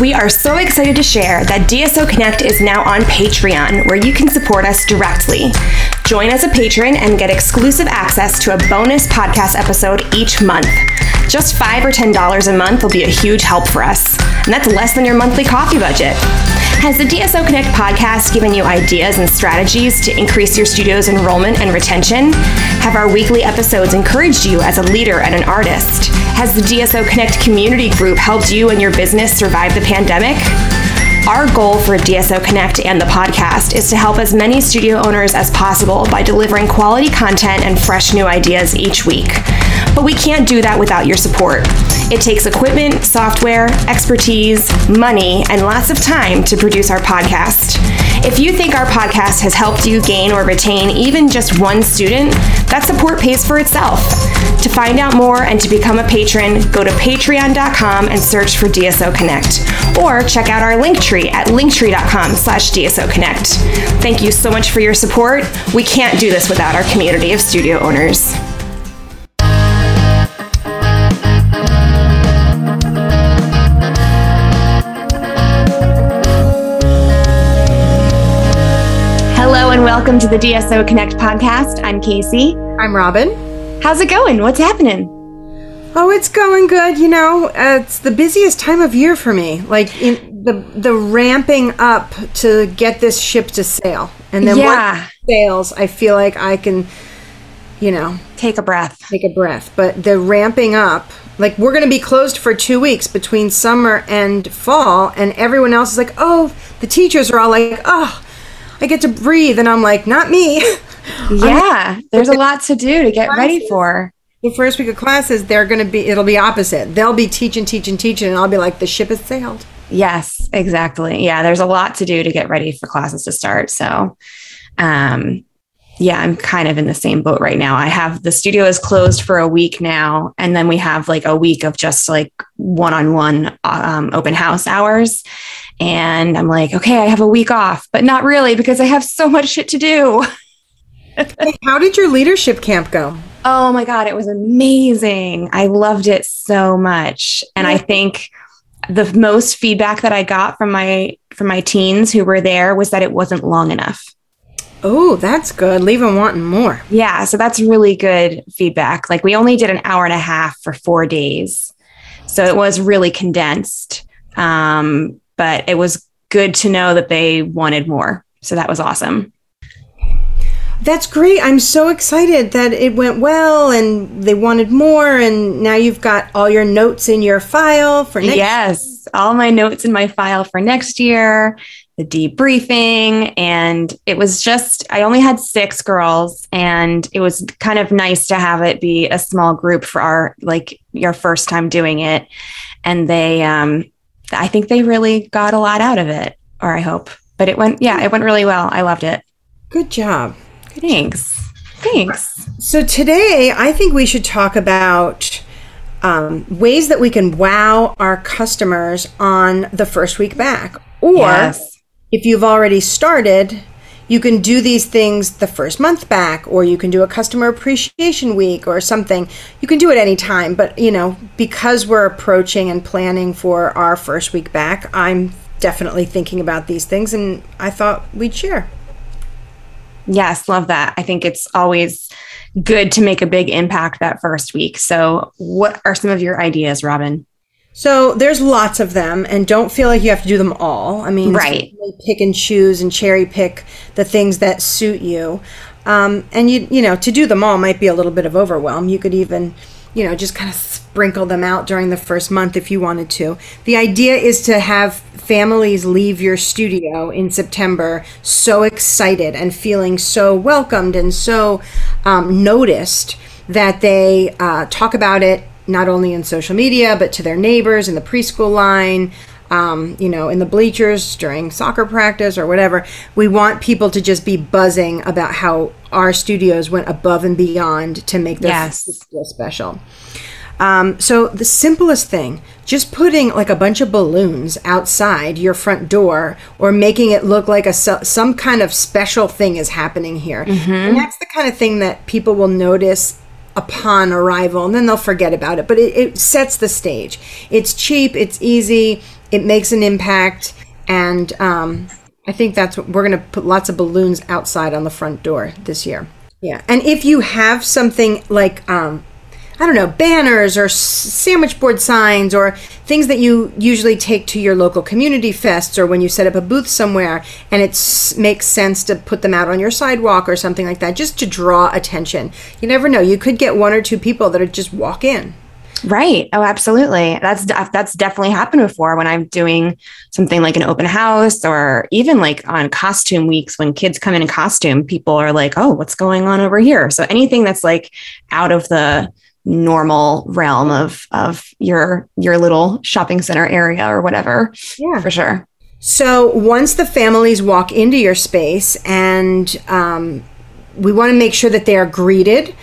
We are so excited to share that DSO Connect is now on Patreon, where you can support us directly. Join as a patron and get exclusive access to a bonus podcast episode each month. Just 5 or $10 a month will be a huge help for us, and that's less than your monthly coffee budget. Has the DSO Connect podcast given you ideas and strategies to increase your studio's enrollment and retention? Have our weekly episodes encouraged you as a leader and an artist? Has the DSO Connect community group helped you and your business survive the pandemic? Our goal for DSO Connect and the podcast is to help as many studio owners as possible by delivering quality content and fresh new ideas each week. But we can't do that without your support. It takes equipment, software, expertise, money, and lots of time to produce our podcast. If you think our podcast has helped you gain or retain even just one student, that support pays for itself. To find out more and to become a patron, go to patreon.com and search for DSO Connect. Or check out our link tree at linktree.com slash DSO Connect. Thank you so much for your support. We can't do this without our community of studio owners. Hello and welcome to the DSO Connect podcast. I'm Casey. I'm Robin. How's it going? What's happening? Oh, it's going good. You know, uh, it's the busiest time of year for me. Like in the the ramping up to get this ship to sail, and then Yeah. once it sails, I feel like I can, you know, Take a breath. take a breath. But the ramping up, like we're going to be closed for two weeks between summer and fall, and everyone else is like, oh, the teachers are all like, oh, I get to breathe, and I'm like, not me. Yeah, there's a lot to do to get ready for. the first week of classes, they're going to be, it'll be opposite. They'll be teaching, teaching, teaching, and I'll be like, the ship has sailed. Yes, exactly. Yeah, there's a lot to do to get ready for classes to start. So, um, yeah, I'm kind of in the same boat right now. I have the studio is closed for a week now, and then we have like a week of just like one on one open house hours. And I'm like, okay, I have a week off, but not really because I have so much shit to do. Hey, how did your leadership camp go? Oh my God, it was amazing. I loved it so much. And I think the most feedback that I got from my from my teens who were there was that it wasn't long enough. Oh, that's good. Leave them wanting more. Yeah, so that's really good feedback. Like we only did an hour and a half for 4 days. So it was really condensed. Um, but it was good to know that they wanted more. So that was awesome. That's great. I'm so excited that it went well and they wanted more. And now you've got all your notes in your file for next. Yes, all my notes in my file for next year, the debriefing. And it was just, I only had six girls, and it was kind of nice to have it be a small group for our, like, your first time doing it. And they, um, I think they really got a lot out of it, or I hope. But it went, yeah, it went really well. I loved it. Good job. Thanks. Thanks. So today, I think we should talk about um, ways that we can wow our customers on the first week back. Or Yes. if you've already started, you can do these things the first month back, or you can do a customer appreciation week or something. You can do it anytime, but you know, because we're approaching and planning for our first week back, I'm definitely thinking about these things and I thought we'd share. Yes, love that. I think it's always good to make a big impact that first week. So, what are some of your ideas, Robin? So there's lots of them, and don't feel like you have to do them all. I mean, Right. pick and choose and cherry pick the things that suit you. Um, and you, you know, to do them all might be a little bit of overwhelm. You could even, you know, just kind of sprinkle them out during the first month if you wanted to. The idea is to have families leave your studio in September so excited and feeling so welcomed and so um, noticed that they uh, talk about it not only in social media but to their neighbors in the preschool line um, you know in the bleachers during soccer practice or whatever we want people to just be buzzing about how our studios went above and beyond to make their Yes. special um, so the simplest thing, just putting like a bunch of balloons outside your front door, or making it look like a some kind of special thing is happening here, and that's the kind of thing that people will notice upon arrival and then they'll forget about it. But it, it sets the stage. It's cheap it's easy it makes an impact and um, i think that's what we're going to put lots of balloons outside on the front door this year. Yeah. And if you have something like um, I don't know, banners or sandwich board signs or things that you usually take to your local community fests or when you set up a booth somewhere and it makes sense to put them out on your sidewalk or something like that just to draw attention. You never know. You could get one or two people that just walk in. Right. Oh, absolutely. That's that's definitely happened before when I'm doing something like an open house or even like on costume weeks when kids come in in costume, people are like, "Oh, what's going on over here?" So anything that's like out of the normal realm of of your your little shopping center area or whatever. Yeah. For sure. So once the families walk into your space and um, we want to make sure that they are greeted.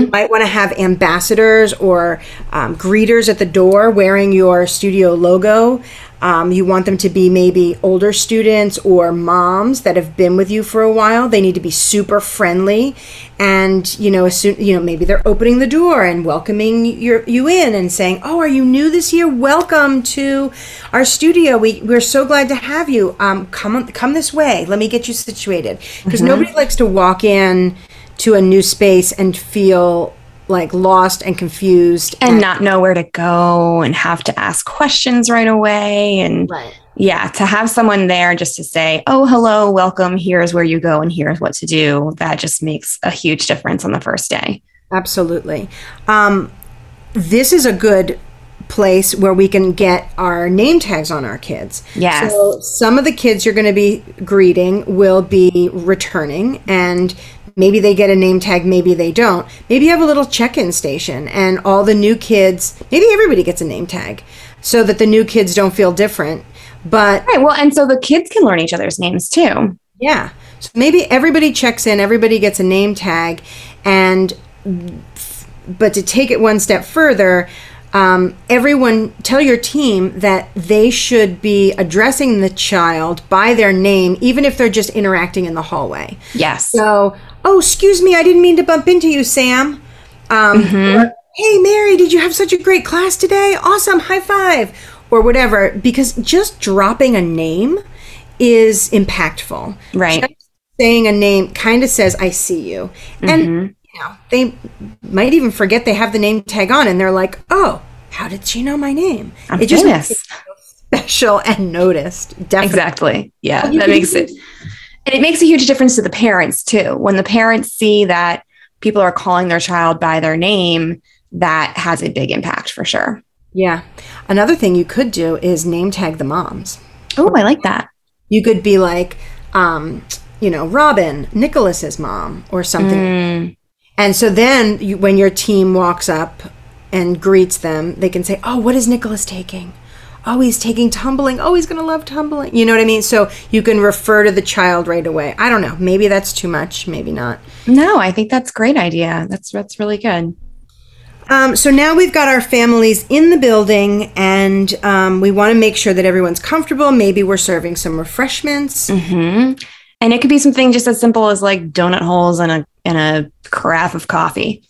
You might want to have ambassadors or um, greeters at the door wearing your studio logo. Um, you want them to be maybe older students or moms that have been with you for a while. They need to be super friendly, and you know, as soon you know, maybe they're opening the door and welcoming your, you in and saying, "Oh, are you new this year? Welcome to our studio. We we're so glad to have you. Um, come on, come this way. Let me get you situated." Because nobody likes to walk in to a new space and feel like lost and confused And not know where to go and have to ask questions right away and right. yeah, to have someone there just to say, "Oh, hello, welcome. Here's where you go and here's what to do." That just makes a huge difference on the first day. Absolutely. Um, this is a good place where we can get our name tags on our kids. Yes. So some of the kids you're going to be greeting will be returning and maybe they get a name tag, maybe they don't. Maybe you have a little check-in station and all the new kids, maybe everybody gets a name tag so that the new kids don't feel different. But Right. Well, and so the kids can learn each other's names too. yeah. So maybe everybody checks in, everybody gets a name tag, and but to take it one step further, um, everyone tell your team that they should be addressing the child by their name, even if they're just interacting in the hallway. Yes. So, oh, excuse me, I didn't mean to bump into you, Sam. Um, or, hey, Mary, did you have such a great class today? Awesome, high five, or whatever. Because just dropping a name is impactful. Right. Just saying a name kind of says, I see you. And, you know, they might even forget they have the name tag on and they're like, oh, how did she know my name? I'm it just famous. makes it special and noticed. Definitely. Exactly. Yeah. That makes it and it makes a huge difference to the parents too. When the parents see that people are calling their child by their name, that has a big impact for sure. Yeah. Another thing you could do is name tag the moms. Oh, I like that. You could be like, um, you know, Robin, Nicholas's mom, or something. Mm, And so then, you, when your team walks up and greets them, they can say, "Oh, what is Nicholas taking? Oh, he's taking tumbling. Oh, he's gonna love tumbling." You know what I mean? So you can refer to the child right away. I don't know. Maybe that's too much. Maybe not. no, I think that's a great idea. That's that's really good. Um, so now we've got our families in the building, and um, we want to make sure that everyone's comfortable. Maybe we're serving some refreshments. hmm And it could be something just as simple as like donut holes and a and a carafe of coffee.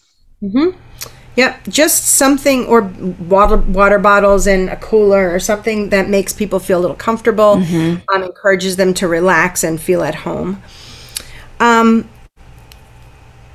Yep, just something or water water bottles and a cooler or something that makes people feel a little comfortable, um, encourages them to relax and feel at home. Um,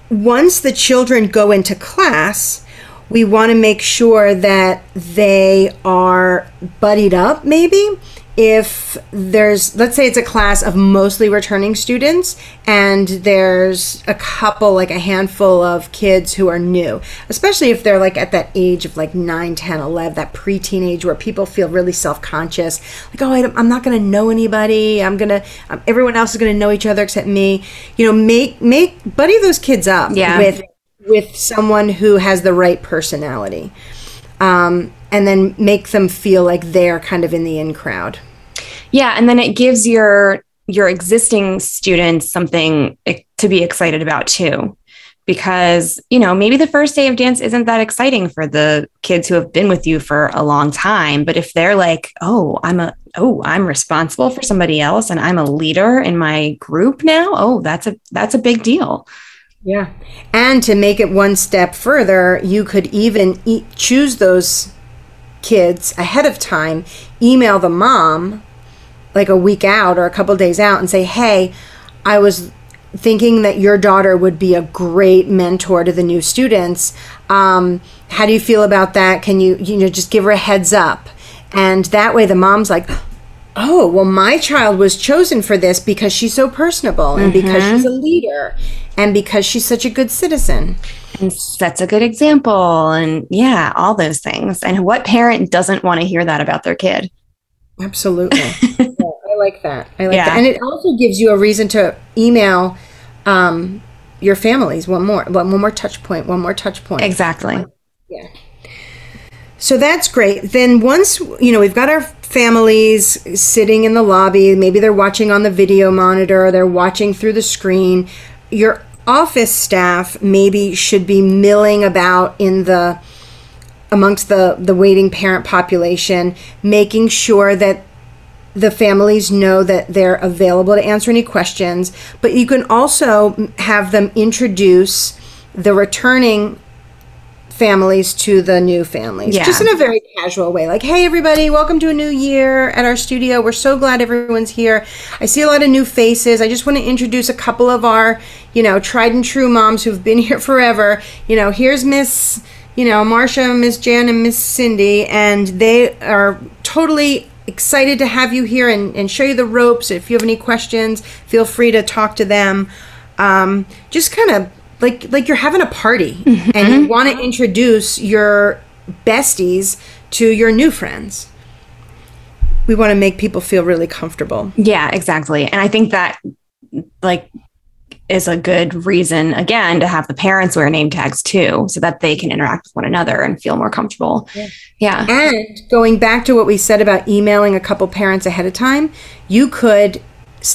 once the children go into class, we want to make sure that they are buddied up, maybe. If there's, let's say it's a class of mostly returning students, and there's a couple, like a handful of kids who are new, especially if they're like at that age of like 9, 10, 11, that preteen age where people feel really self conscious. Like, oh, I, am not going to know anybody. I'm going to, um, everyone else is going to know each other except me. You know, make, make, buddy those kids up Yeah. with with someone who has the right personality um, and then make them feel like they're kind of in the in crowd Yeah, and then it gives your your existing students something to be excited about too. Because, you know, maybe the first day of dance isn't that exciting for the kids who have been with you for a long time, but if they're like, "Oh, I'm a oh, I'm responsible for somebody else and I'm a leader in my group now." Oh, that's a that's a big deal. Yeah. And to make it one step further, you could even e- choose those kids ahead of time, email the mom like a week out or a couple days out and say, "Hey, I was thinking that your daughter would be a great mentor to the new students. Um, how do you feel about that? Can you you know just give her a heads up?" And that way the mom's like, "Oh, well my child was chosen for this because she's so personable and because she's a leader and because she's such a good citizen." and sets a good example and yeah all those things and what parent doesn't want to hear that about their kid Absolutely. Yeah, I like that. I like Yeah. that. And it also gives you a reason to email um, your families one more, one more touch point, one more touch point. exactly Yeah. So that's great. Then once you know we've got our families sitting in the lobby, maybe they're watching on the video monitor, they're watching through the screen. Your office staff maybe should be milling about in the amongst the the waiting parent population, making sure that the families know that they're available to answer any questions, but you can also have them introduce the returning families to the new families. Yeah. just in a very casual way like hey everybody welcome to a new year at our studio. We're so glad everyone's here. I see a lot of new faces. I just want to introduce a couple of our you know tried and true moms who've been here forever. You know here's miss you know marsha miss jan and miss cindy and they are totally excited to have you here and, and show you the ropes. If you have any questions feel free to talk to them. Um, just kind of like like you're having a party mm-hmm. and you want to introduce your besties to your new friends. We want to make people feel really comfortable. Yeah exactly. And i think that like is a good reason again to have the parents wear name tags too so that they can interact with one another and feel more comfortable. Yeah, and going back to what we said about emailing a couple parents ahead of time you could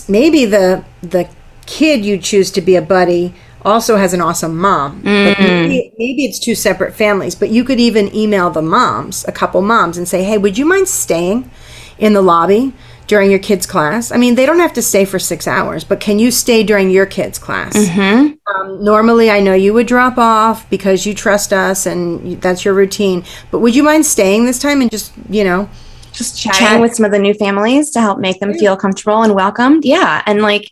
maybe the the kid you choose to be a buddy also has an awesome mom but maybe, maybe it's two separate families but you could even email the moms a couple moms and say hey would you mind staying in the lobby during your kids class i mean they don't have to stay for six hours but can you stay during your kids class um, normally i know you would drop off because you trust us and that's your routine but would you mind staying this time and just you know just chatting Chat. with some of the new families to help make them feel comfortable and welcomed. Yeah. And like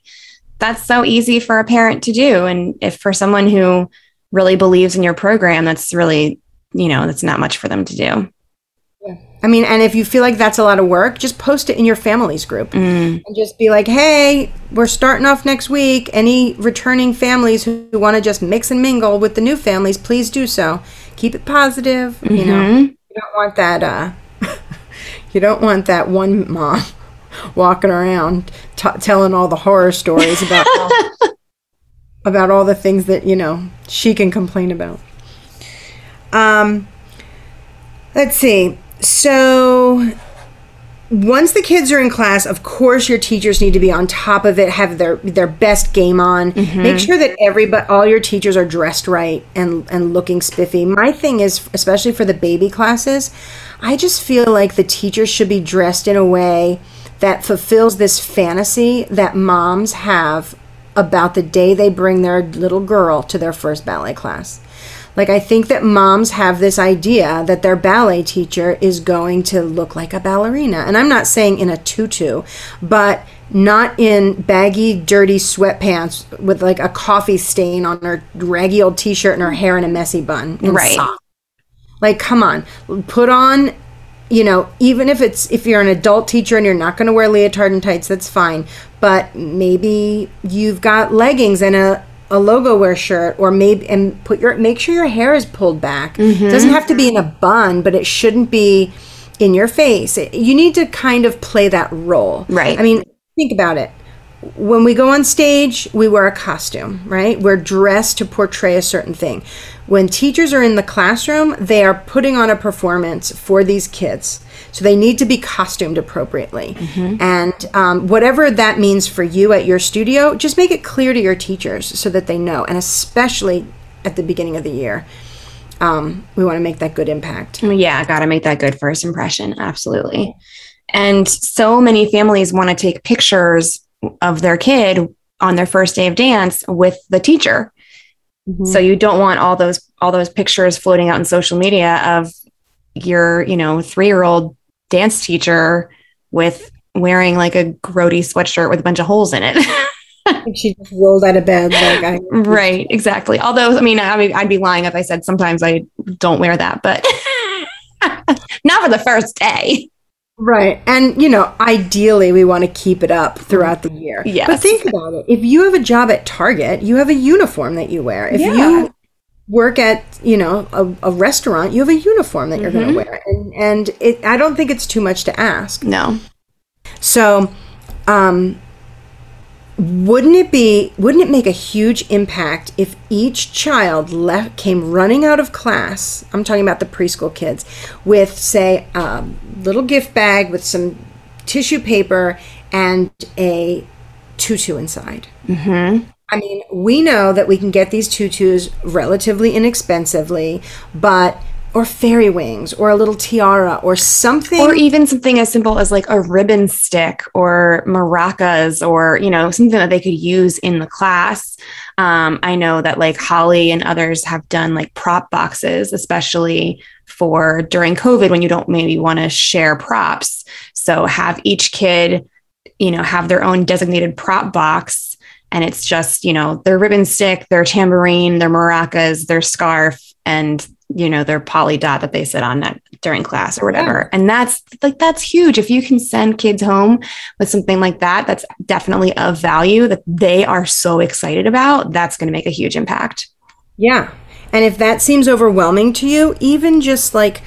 that's so easy for a parent to do. And if for someone who really believes in your program, that's really, you know, that's not much for them to do. I mean, and if you feel like that's a lot of work, just post it in your family's group Mm. and just be like, hey, we're starting off next week. Any returning families who, who want to just mix and mingle with the new families, please do so. Keep it positive. You know, Mm-hmm. you don't want that, uh, you don't want that one mom walking around t- telling all the horror stories about all, about all the things that, you know, she can complain about. Um, let's see. So once the kids are in class, of course your teachers need to be on top of it, have their their best game on. Make sure that everybody all your teachers are dressed right and and looking spiffy. My thing is especially for the baby classes, I just feel like the teachers should be dressed in a way that fulfills this fantasy that moms have about the day they bring their little girl to their first ballet class. Like, I think that moms have this idea that their ballet teacher is going to look like a ballerina. And I'm not saying in a tutu, but not in baggy, dirty sweatpants with like a coffee stain on her raggy old t shirt and her hair in a messy bun. and Right. Like, come on, put on, you know, even if it's if you're an adult teacher and you're not going to wear leotard and tights, that's fine. But maybe you've got leggings and a a logo wear shirt, or maybe and put your make sure your hair is pulled back. It doesn't have to be in a bun, but it shouldn't be in your face. It- you need to kind of play that role, Right. I mean, think about it when we go on stage, we wear a costume, right? We're dressed to portray a certain thing. When teachers are in the classroom, they are putting on a performance for these kids. So they need to be costumed appropriately. And um, whatever that means for you at your studio, just make it clear to your teachers so that they know. And especially at the beginning of the year, um, we want to make that good impact. Yeah, got to make that good first impression. Absolutely. And so many families want to take pictures of their kid on their first day of dance with the teacher. Mm-hmm. So you don't want all those all those pictures floating out in social media of your, you know, 3-year-old dance teacher with wearing like a grody sweatshirt with a bunch of holes in it. she just rolled out of bed like I right, exactly. Although I mean, I mean I'd be lying if I said sometimes I don't wear that, but not for the first day. Right. And, you know, ideally, we want to keep it up throughout the year. Yes. But think about it. If you have a job at Target, you have a uniform that you wear. If Yeah. you work at, you know, a, a restaurant, you have a uniform that you're going to Mm-hmm. wear. And, and it, I don't think it's too much to ask. No. So, um, wouldn't it be wouldn't it make a huge impact if each child left came running out of class i'm talking about the preschool kids with say a little gift bag with some tissue paper and a tutu inside Mm-hmm. I mean, we know that we can get these tutus relatively inexpensively, but or fairy wings or a little tiara or something Or even something as simple as like a ribbon stick or maracas or, you know, something that they could use in the class. Um, I know that like Holly and others have done like prop boxes, especially for during COVID when you don't maybe want to share props. So have each kid, you know, have their own designated prop box. And it's just, you know, their ribbon stick, their tambourine, their maracas, their scarf, and you know their poly dot that they sit on that during class or whatever. And that's like that's huge. If you can send kids home with something like that that's definitely of value that they are so excited about that's going to make a huge impact. Yeah. And if that seems overwhelming to you, even just like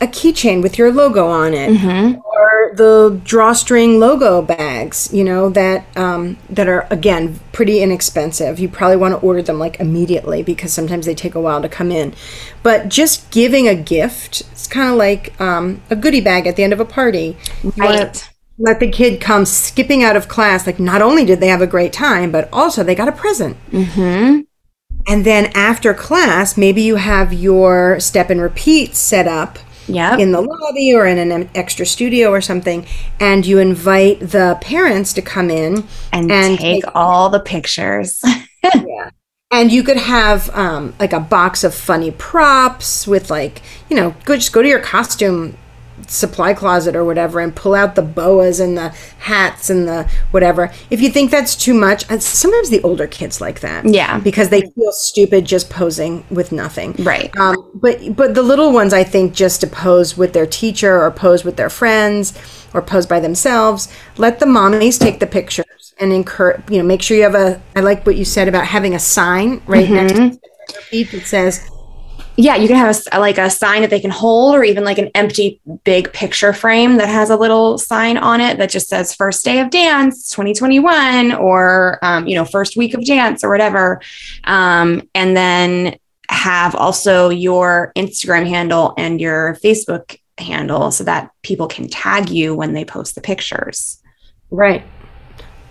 a keychain with your logo on it or the drawstring logo bags, you know, that um, that are again pretty inexpensive. You probably want to order them like immediately because sometimes they take a while to come in. But just giving a gift, it's kind of like um, a goodie bag at the end of a party. You right let the kid come skipping out of class like not only did they have a great time but also they got a present mm-hmm. and then after class maybe you have your step and repeat set up yep in the lobby or in an extra studio or something and you invite the parents to come in and, and take all the pictures yeah. and you could have um, like a box of funny props with like you know go just go to your costume supply closet or whatever and pull out the boas and the hats and the whatever. If you think that's too much and sometimes the older kids like that. Yeah. because they feel stupid just posing with nothing. Right. Um, but but the little ones i think just to pose with their teacher or pose with their friends or pose by themselves let the mommies take the pictures and encourage you know make sure you have a i like what you said about having a sign right next to the that says yeah you can have a like a sign that they can hold or even like an empty big picture frame that has a little sign on it that just says first day of dance 2021 or um, you know first week of dance or whatever um, and then have also your instagram handle and your facebook handle so that people can tag you when they post the pictures Right.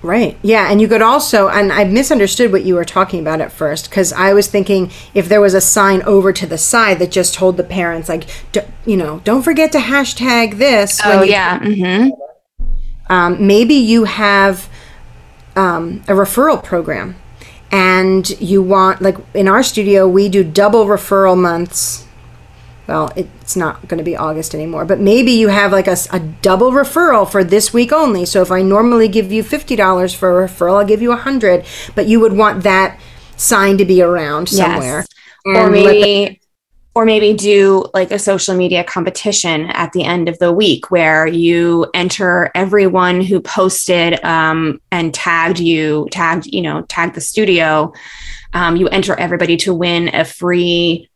Right. Yeah. And you could also, and I misunderstood what you were talking about at first because I was thinking if there was a sign over to the side that just told the parents, like, d- you know, don't forget to hashtag this. oh yeah hmm Um, maybe you have um, a referral program and you want, like in our studio, we do double referral months. Well, it's not going to be August anymore, but maybe you have like a double referral for this week only. So if I normally give you $50 for a referral, I'll give you a 100 but you would want that sign to be around somewhere. or And let the- maybe or maybe do like a social media competition at the end of the week where you enter everyone who posted um, and tagged you tagged you know tagged the studio um, you enter everybody to win a free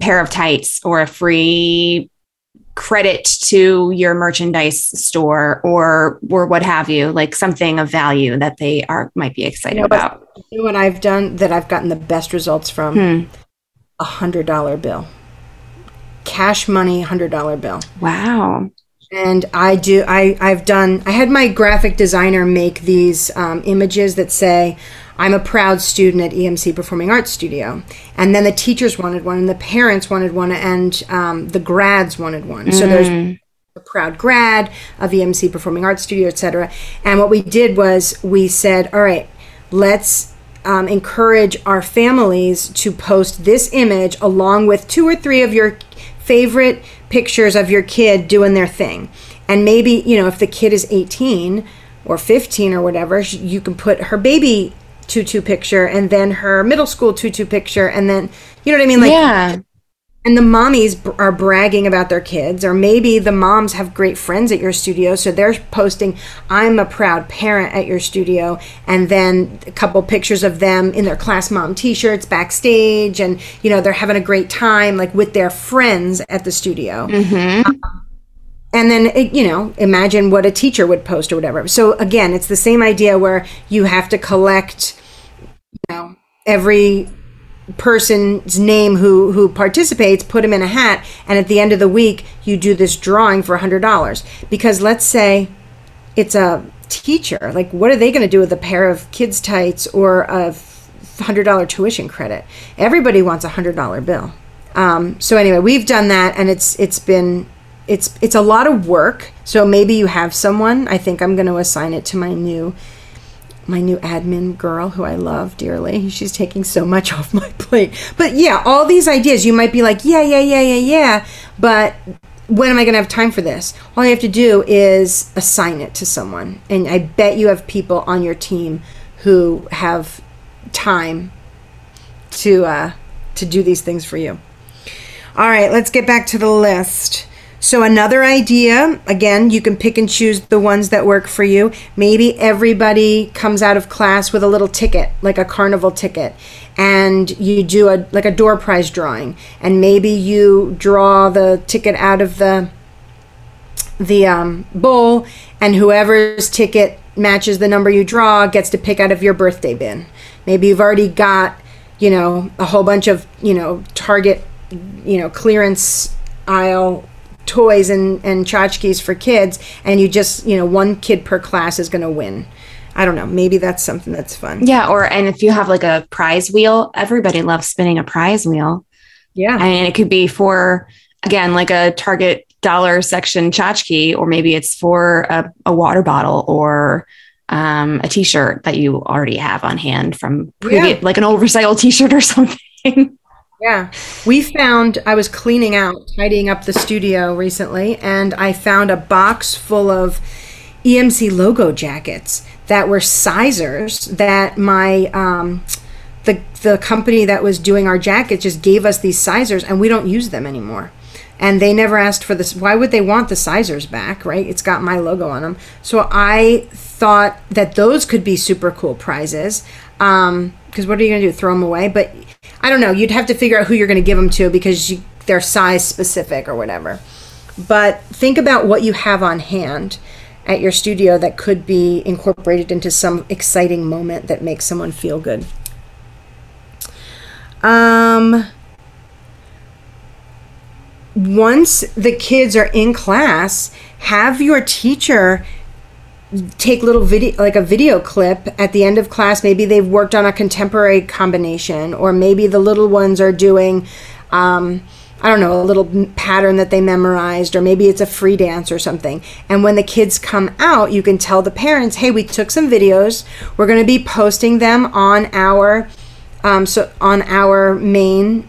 pair of tights or a free credit to your merchandise store or or what have you like something of value that they are might be excited know, about you know what I've done that I've gotten the best results from? Hmm. A hundred dollar bill. Cash money hundred dollar bill. wow And I do I, I've done I had my graphic designer make these um, images that say I'm a proud student at EMC Performing Arts Studio. And then the teachers wanted one and the parents wanted one and um, the grads wanted one. So there's Mm. a proud grad of EMC Performing Arts Studio, etc. And what we did was we said, all right, let's um, encourage our families to post this image along with two or three of your favorite pictures of your kid doing their thing. And maybe, you know, if the kid is 18 or 15 or whatever, you can put her baby tutu picture and then her middle school tutu picture and then, you know what I mean? Like, yeah and the mommies are bragging about their kids or maybe the moms have great friends at your studio so they're posting i'm a proud parent at your studio and then a couple pictures of them in their class mom t-shirts backstage and you know they're having a great time like with their friends at the studio mm-hmm. um, and then you know imagine what a teacher would post or whatever. So again it's the same idea where you have to collect you know every person's name who who participates put them in a hat and at the end of the week you do this drawing for a $100 because let's say it's a teacher like what are they going to do with a pair of kids tights or a $100 tuition credit? Everybody wants a $100 bill. Um, so anyway we've done that and it's it's been it's it's a lot of work so maybe you have someone i think i'm going to assign it to my new my new admin girl who I love dearly. She's taking so much off my plate. But yeah, all these ideas, you might be like, yeah, yeah, yeah, yeah, yeah. But when am I going to have time for this? All you have to do is assign it to someone. And I bet you have people on your team who have time to uh, to do these things for you. All right, let's get back to the list. So, another idea again, you can pick and choose the ones that work for you. Maybe everybody comes out of class with a little ticket, like a carnival ticket, and you do a like a door prize drawing, and maybe you draw the ticket out of the the um, bowl, and whoever's ticket matches the number you draw gets to pick out of your birthday bin. Maybe you've already got, you know, a whole bunch of, you know, Target, you know, clearance aisle toys and, and tchotchkes for kids and you just you know one kid per class is going to win. I don't know maybe that's something that's fun. Yeah or and if you have like a prize wheel everybody loves spinning a prize wheel. Yeah. I and mean, it could be for again like a target dollar section tchotchke or maybe it's for a, a water bottle or um, a t-shirt that you already have on hand from previous yeah. like an old recycled t-shirt or something Yeah. We found, I was cleaning out, tidying up the studio recently, and I found a box full of EMC logo jackets that were sizers that my, um, the, the company that was doing our jacket just gave us these sizers and we don't use them anymore. And they never asked for this. Why would they want the sizers back, right? It's got my logo on them. So I thought that those could be super cool prizes. Um, because what are you going to do? Throw them away? But I don't know. You'd have to figure out who you're going to give them to because you, they're size specific or whatever. But think about what you have on hand at your studio that could be incorporated into some exciting moment that makes someone feel good. Um, once the kids are in class, have your teacher take little video like a video clip at the end of class. Maybe they've worked on a contemporary combination or maybe the little ones are doing um, i don't know a little pattern that they memorized or maybe it's a free dance or something. And when the kids come out you can tell the parents hey we took some videos. We're going to be posting them on our um, so on our main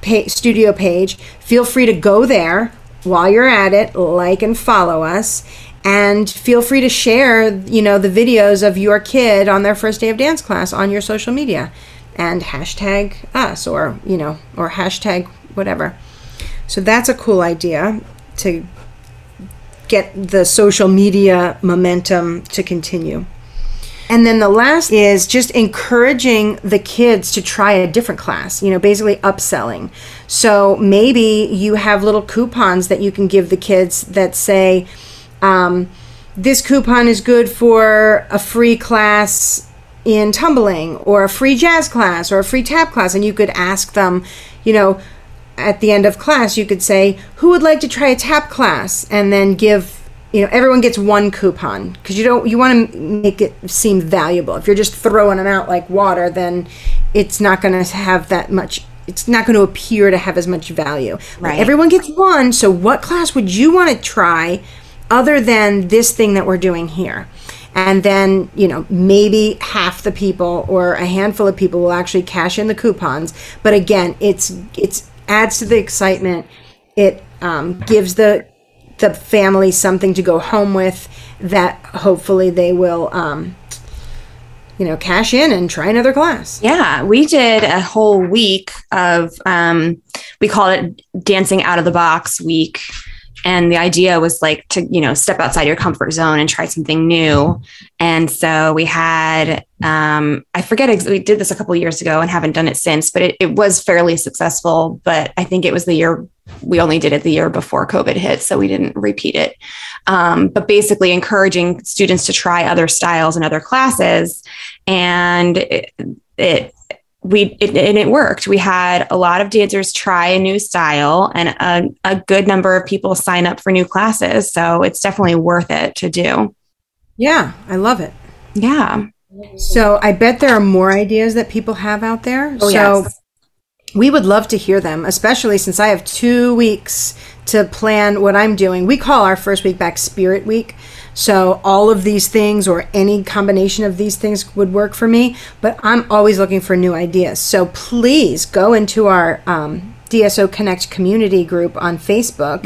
pay, studio page. Feel free to go there. While you're at it like and follow us and feel free to share you know the videos of your kid on their first day of dance class on your social media. And hashtag us or you know or hashtag whatever. So that's a cool idea to get the social media momentum to continue. And then the last is just encouraging the kids to try a different class, you know, basically upselling. So maybe you have little coupons that you can give the kids that say, um, this coupon is good for a free class in tumbling or a free jazz class or a free tap class. And you could ask them you know at the end of class you could say who would like to try a tap class? And then give you know everyone gets one coupon. Because you don't you want to make it seem valuable. If you're just throwing them out like water then it's not going to have that much it's not going to appear to have as much value. Right. everyone gets one so what class would you want to try other than this thing that we're doing here. and then you know maybe half the people or a handful of people will actually cash in the coupons. But again it's it's adds to the excitement. It um, gives the the family something to go home with that hopefully they will um, you know cash in and try another class yeah we did a whole week of um, we call it dancing out of the box week and the idea was like to you know step outside your comfort zone and try something new. And so we had um, i forget ex- we did this a couple years ago and haven't done it since but it, it was fairly successful. But i think it was the year we only did it the year before covid hit so we didn't repeat it. Um, but basically encouraging students to try other styles and other classes. And it, it we it, and it worked. We had a lot of dancers try a new style, and a, a good number of people sign up for new classes. So it's definitely worth it to do. Yeah, I love it. Yeah. So I bet there are more ideas that people have out there. Oh, so yes. we would love to hear them, especially since I have two weeks to plan what I'm doing. We call our first week back Spirit Week. So all of these things or any combination of these things would work for me, but I'm always looking for new ideas. So please go into our um, DSO Connect community group on Facebook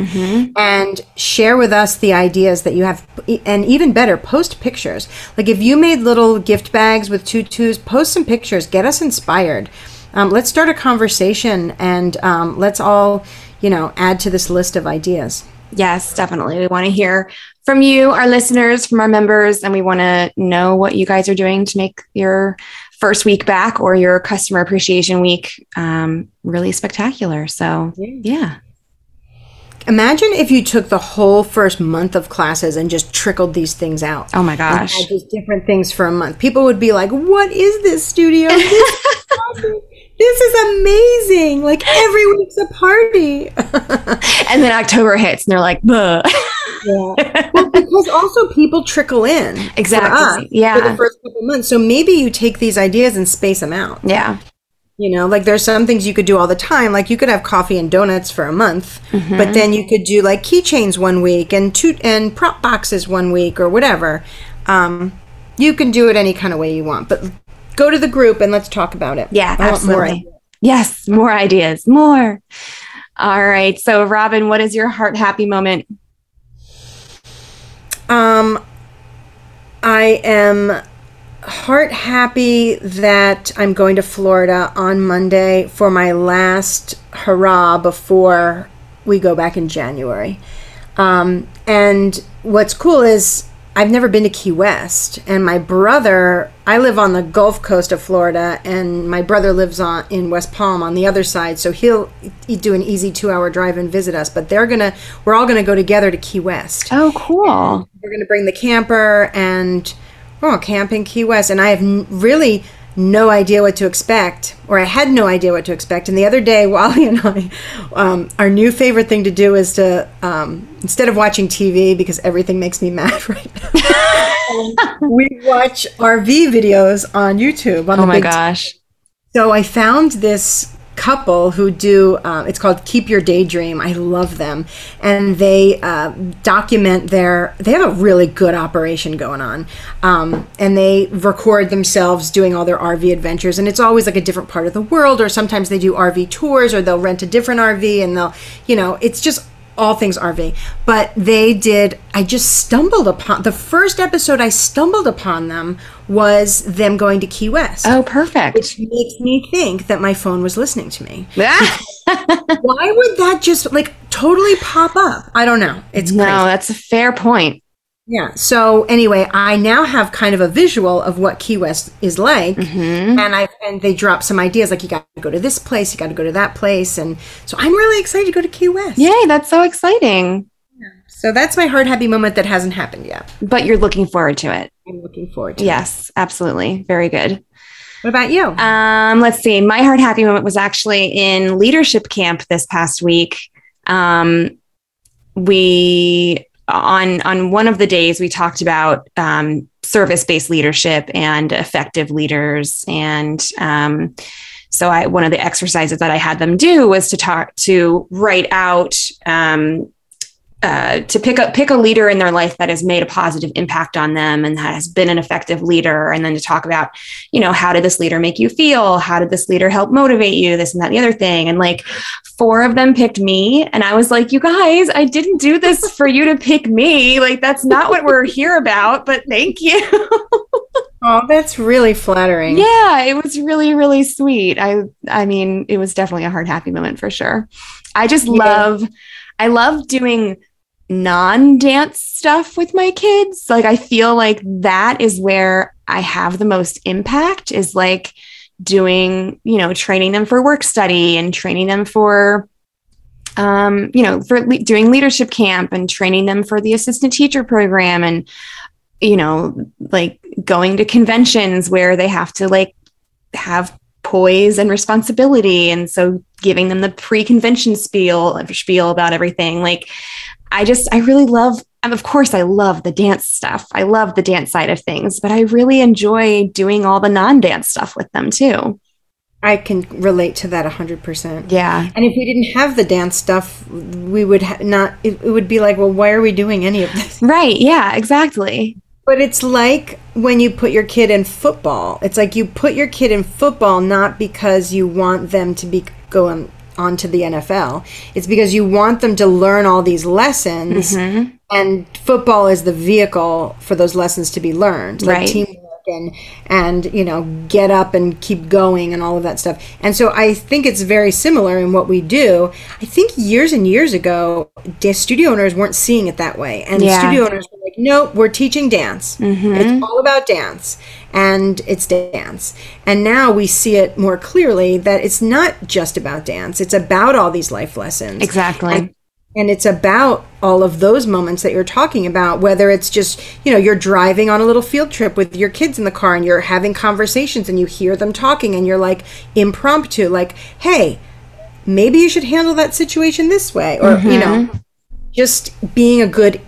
and share with us the ideas that you have. And even better, post pictures. Like if you made little gift bags with tutus, post some pictures, get us inspired. Um, let's start a conversation and um, let's all, you know, add to this list of ideas. Yes, definitely. We want to hear from you, our listeners, from our members, and we want to know what you guys are doing to make your first week back or your customer appreciation week um, really spectacular. So, yeah. Imagine if you took the whole first month of classes and just trickled these things out. Oh my and gosh. just different things for a month. People would be like, "What is this studio? This. This is amazing! Like every week's a party." And then October hits and they're like, Buh. yeah. Well, because also people trickle in. for Exactly. For Yeah. the first couple months, so maybe you take these ideas and space them out. yeah. You know, like there's some things you could do all the time. Like you could have coffee and donuts for a month, Mm-hmm. but then you could do like keychains one week and two and prop boxes one week or whatever. Um, you can do it any kind of way you want, but go to the group and let's talk about it. Yeah, I want more. Yes, more ideas, more. All right. So, Robin, what is your heart happy moment? Um, I am heart happy that I'm going to Florida on Monday for my last hurrah before we go back in January. Um, and what's cool is I've never been to Key West, and my brother. I live on the Gulf Coast of Florida, and my brother lives on in West Palm on the other side. So he'll do an easy two-hour drive and visit us. But they're gonna, we're all gonna go together to Key West. Oh, cool. We're going to bring the camper and oh, camping Key West. And I have n- really no idea what to expect, or I had no idea what to expect. And the other day, Wally and I, um, our new favorite thing to do is to, um, instead of watching TV, because everything makes me mad right now, we watch RV videos on YouTube. On Oh the my gosh. so I found this couple who do uh, it's called keep your daydream. I love them. And they uh, document their they have a really good operation going on. Um, and they record themselves doing all their rv adventures. And it's always like a different part of the world or sometimes they do rv tours or they'll rent a different rv and they'll you know it's just all things RV. But they did, I just stumbled upon the first episode I stumbled upon them was them going to Key West Oh, perfect. which makes me think that my phone was listening to me. Why would that just like totally pop up? I don't know. It's no, crazy. that's a fair point. Yeah. So anyway, I now have kind of a visual of what Key West is like, Mm-hmm. and I and they drop some ideas like you got to go to this place, you got to go to that place, and so I'm really excited to go to Key West. Yay, that's so exciting. So that's my heart happy moment that hasn't happened yet. But you're looking forward to it. I'm looking forward to. it. Yes, absolutely. Very good. What about you? Um, let's see. My heart happy moment was actually in leadership camp this past week. Um, we on on one of the days we talked about um, service based leadership and effective leaders, and um, so I one of the exercises that I had them do was to talk to write out um, uh, to pick up pick a leader in their life that has made a positive impact on them and that has been an effective leader. And then to talk about you know how did this leader make you feel? How did this leader help motivate you? This and that and the other thing. And like four of them picked me. And i was like you guys i didn't do this for you to pick me. Like that's not what we're here about but thank you. Oh that's really flattering. Yeah it was really really sweet. I i mean it was definitely a hard happy moment for sure. I just yeah. love I love doing non dance stuff with my kids. Like, I feel like that is where I have the most impact, is like doing, you know, training them for work study and training them for, um, you know, for le- doing leadership camp and training them for the assistant teacher program and, you know, like going to conventions where they have to like have poise and responsibility. And so giving them the pre-convention spiel spiel about everything. Like I just, I really love, of course, I love the dance stuff. I love the dance side of things, but I really enjoy doing all the non dance stuff with them too. I can relate to that 100%. Yeah. And if we didn't have the dance stuff, we would ha- not, it, it would be like, well, why are we doing any of this? Right. Yeah, exactly. But it's like when you put your kid in football. It's like you put your kid in football not because you want them to be going onto the NFL. It's because you want them to learn all these lessons, mm-hmm. and football is the vehicle for those lessons to be learned, like right. teamwork and and you know get up and keep going and all of that stuff. And so I think it's very similar in what we do. I think years and years ago, studio owners weren't seeing it that way, and yeah. studio owners were like, "Nope, we're teaching dance. Mm-hmm. It's all about dance." And it's dance. And now we see it more clearly that it's not just about dance, it's about all these life lessons. Exactly. And, and it's about all of those moments that you're talking about, whether it's just, you know, you're driving on a little field trip with your kids in the car and you're having conversations and you hear them talking and you're like impromptu, like, hey, maybe you should handle that situation this way. Or, mm-hmm. you know, just being a good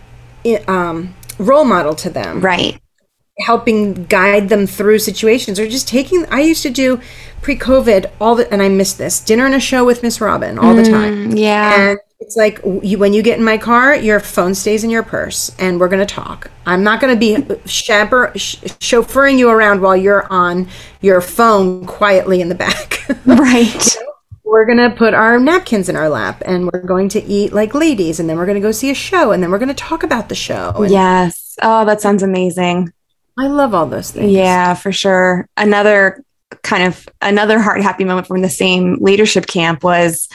um, role model to them. Right helping guide them through situations or just taking i used to do pre-covid all the and i miss this dinner and a show with miss robin all the time. mm, yeah. And it's like you, when you get in my car your phone stays in your purse and we're going to talk. I'm not going to be chaper, sh- chauffeuring you around while you're on your phone quietly in the back. Right. We're going to put our napkins in our lap and we're going to eat like ladies and then we're going to go see a show and then we're going to talk about the show and yes. Oh that sounds amazing I love all those things. Yeah, for sure. Another kind of another heart happy moment from the same leadership camp was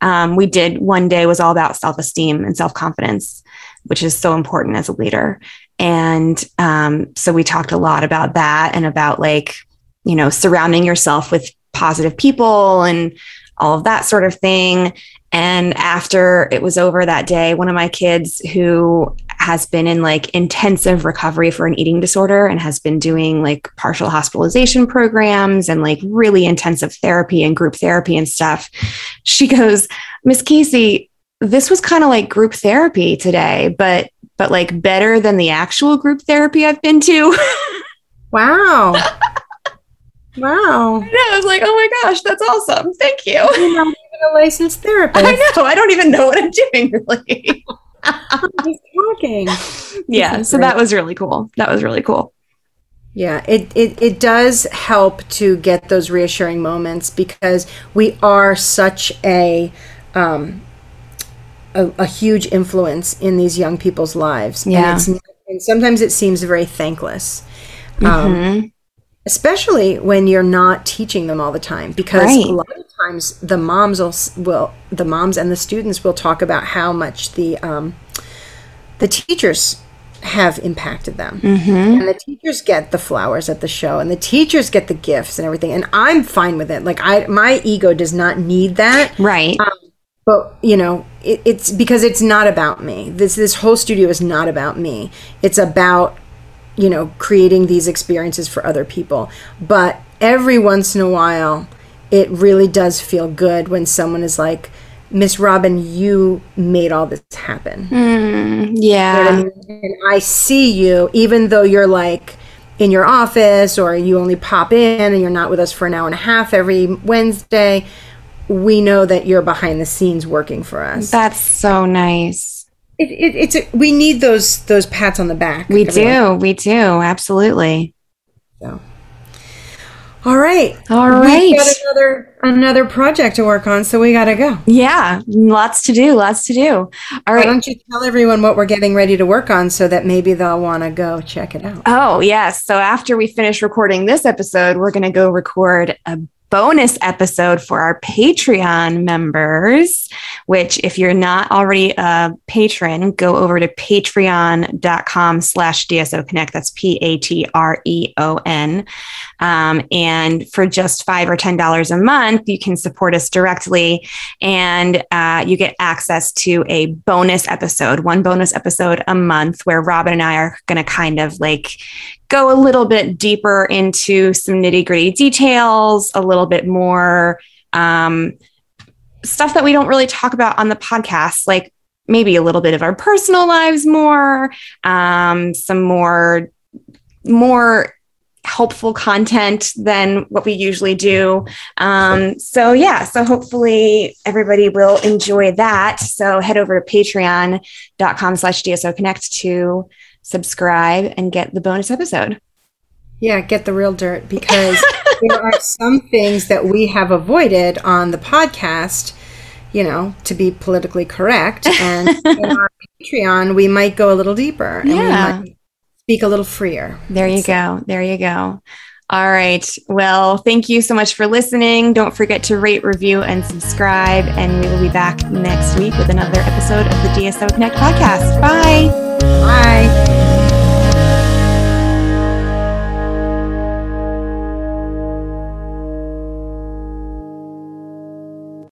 um, we did one day was all about self esteem and self confidence, which is so important as a leader. And um, so we talked a lot about that and about like, you know, surrounding yourself with positive people and all of that sort of thing. And after it was over that day, one of my kids who has been in like intensive recovery for an eating disorder and has been doing like partial hospitalization programs and like really intensive therapy and group therapy and stuff. She goes, Miss Casey, this was kind of like group therapy today, but but like better than the actual group therapy I've been to. Wow. Wow. I, I was like, oh my gosh, that's awesome. Thank you. Not even a licensed therapist. I know. I don't even know what I'm doing really. He's talking. Yeah. So that was really cool. That was really cool. Yeah, it, it, it does help to get those reassuring moments because we are such a, um, a, a huge influence in these young people's lives. Yeah. And, and sometimes it seems very thankless. Um, mm-hmm especially when you're not teaching them all the time because right. a lot of times the moms will, will, the moms and the students will talk about how much the um, the teachers have impacted them. Mm-hmm. and the teachers get the flowers at the show and the teachers get the gifts and everything and i'm fine with it. Like i my ego does not need that. Right. Um, but you know it, it's because it's not about me. This this whole studio is not about me. It's about you know, creating these experiences for other people. But every once in a while, it really does feel good when someone is like, Miss Robin, you made all this happen. Mm, yeah. You know I mean? And I see you, even though you're like in your office or you only pop in and you're not with us for an hour and a half every Wednesday. We know that you're behind the scenes working for us. That's so nice. It, it, it's a, we need those those pats on the back. We do, we do, absolutely. So, all right, all right. We've got another another project to work on, so we got to go. Yeah, lots to do, lots to do. All right. Why don't you tell everyone what we're getting ready to work on, so that maybe they'll want to go check it out? Oh yes. So after we finish recording this episode, we're going to go record a bonus episode for our Patreon members, which if you're not already a patron, go over to patreon.com slash DSO Connect. That's P-A-T-R-E-O-N. Um, and for just five or $10 a month, you can support us directly. And uh, you get access to a bonus episode, one bonus episode a month where Robin and I are going to kind of like go a little bit deeper into some nitty gritty details, a little bit more um, stuff that we don't really talk about on the podcast, like maybe a little bit of our personal lives more, um, some more more helpful content than what we usually do. Um, so yeah, so hopefully everybody will enjoy that. So head over to patreon.com slash DSO connect to subscribe, and get the bonus episode. Yeah, get the real dirt because there are some things that we have avoided on the podcast, you know, to be politically correct. And in our Patreon, we might go a little deeper and yeah. we might speak a little freer. There you go. There you go. All right. Well, thank you so much for listening. Don't forget to rate, review, and subscribe. And we will be back next week with another episode of the DSO Connect podcast. Bye. Bye.